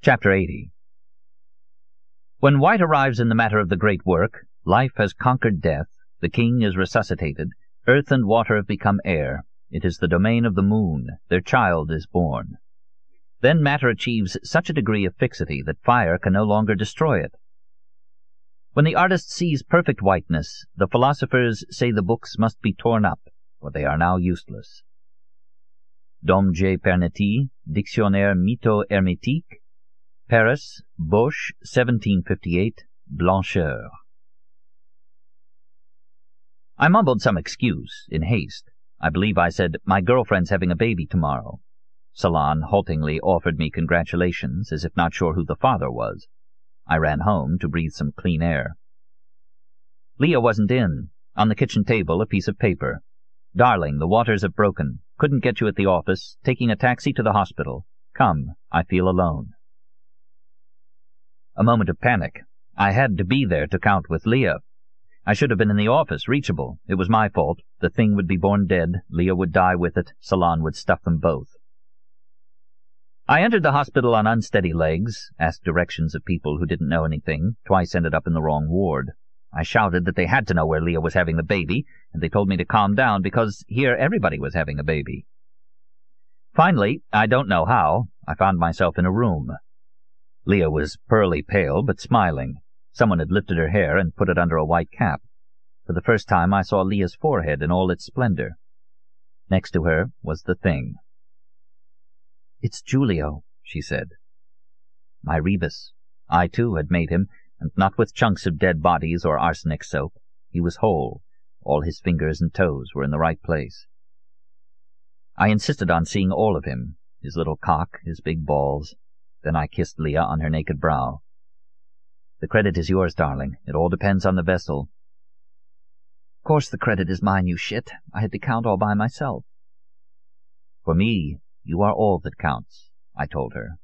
Chapter 80 When White arrives in the matter of the great work, life has conquered death, the king is resuscitated, earth and water have become air, it is the domain of the moon, their child is born. Then matter achieves such a degree of fixity that fire can no longer destroy it. When the artist sees perfect whiteness, the philosophers say the books must be torn up, for they are now useless. Dom J. Pernety, Dictionnaire mytho-hermétique, Paris, Bauche, 1758, Blancheur. I mumbled some excuse, in haste. I believe I said, my girlfriend's having a baby tomorrow. Salon haltingly offered me congratulations, as if not sure who the father was. I ran home to breathe some clean air. Lia wasn't in. On the kitchen table, a piece of paper. Darling, the waters have broken. Couldn't get you at the office. Taking a taxi to the hospital. Come, I feel alone. A moment of panic. I had to be there to count with Lia. I should have been in the office, reachable. It was my fault. The thing would be born dead. Lia would die with it. Salon would stuff them both. I entered the hospital on unsteady legs, asked directions of people who didn't know anything, twice ended up in the wrong ward. I shouted that they had to know where Lia was having the baby, and they told me to calm down because here everybody was having a baby. Finally, I don't know how, I found myself in a room. Lia was pearly pale but smiling. Someone had lifted her hair and put it under a white cap. For the first time I saw Lia's forehead in all its splendor. Next to her was the thing. "It's Giulio," she said. My Rebis. I, too, had made him, and not with chunks of dead bodies or arsenic soap. He was whole. All his fingers and toes were in the right place. I insisted on seeing all of him, his little cock, his big balls. Then I kissed Lia on her naked brow. The credit is yours, darling. It all depends on the vessel. Of course the credit is mine, you shit. I had to count all by myself. For me, you are all that counts, I told her.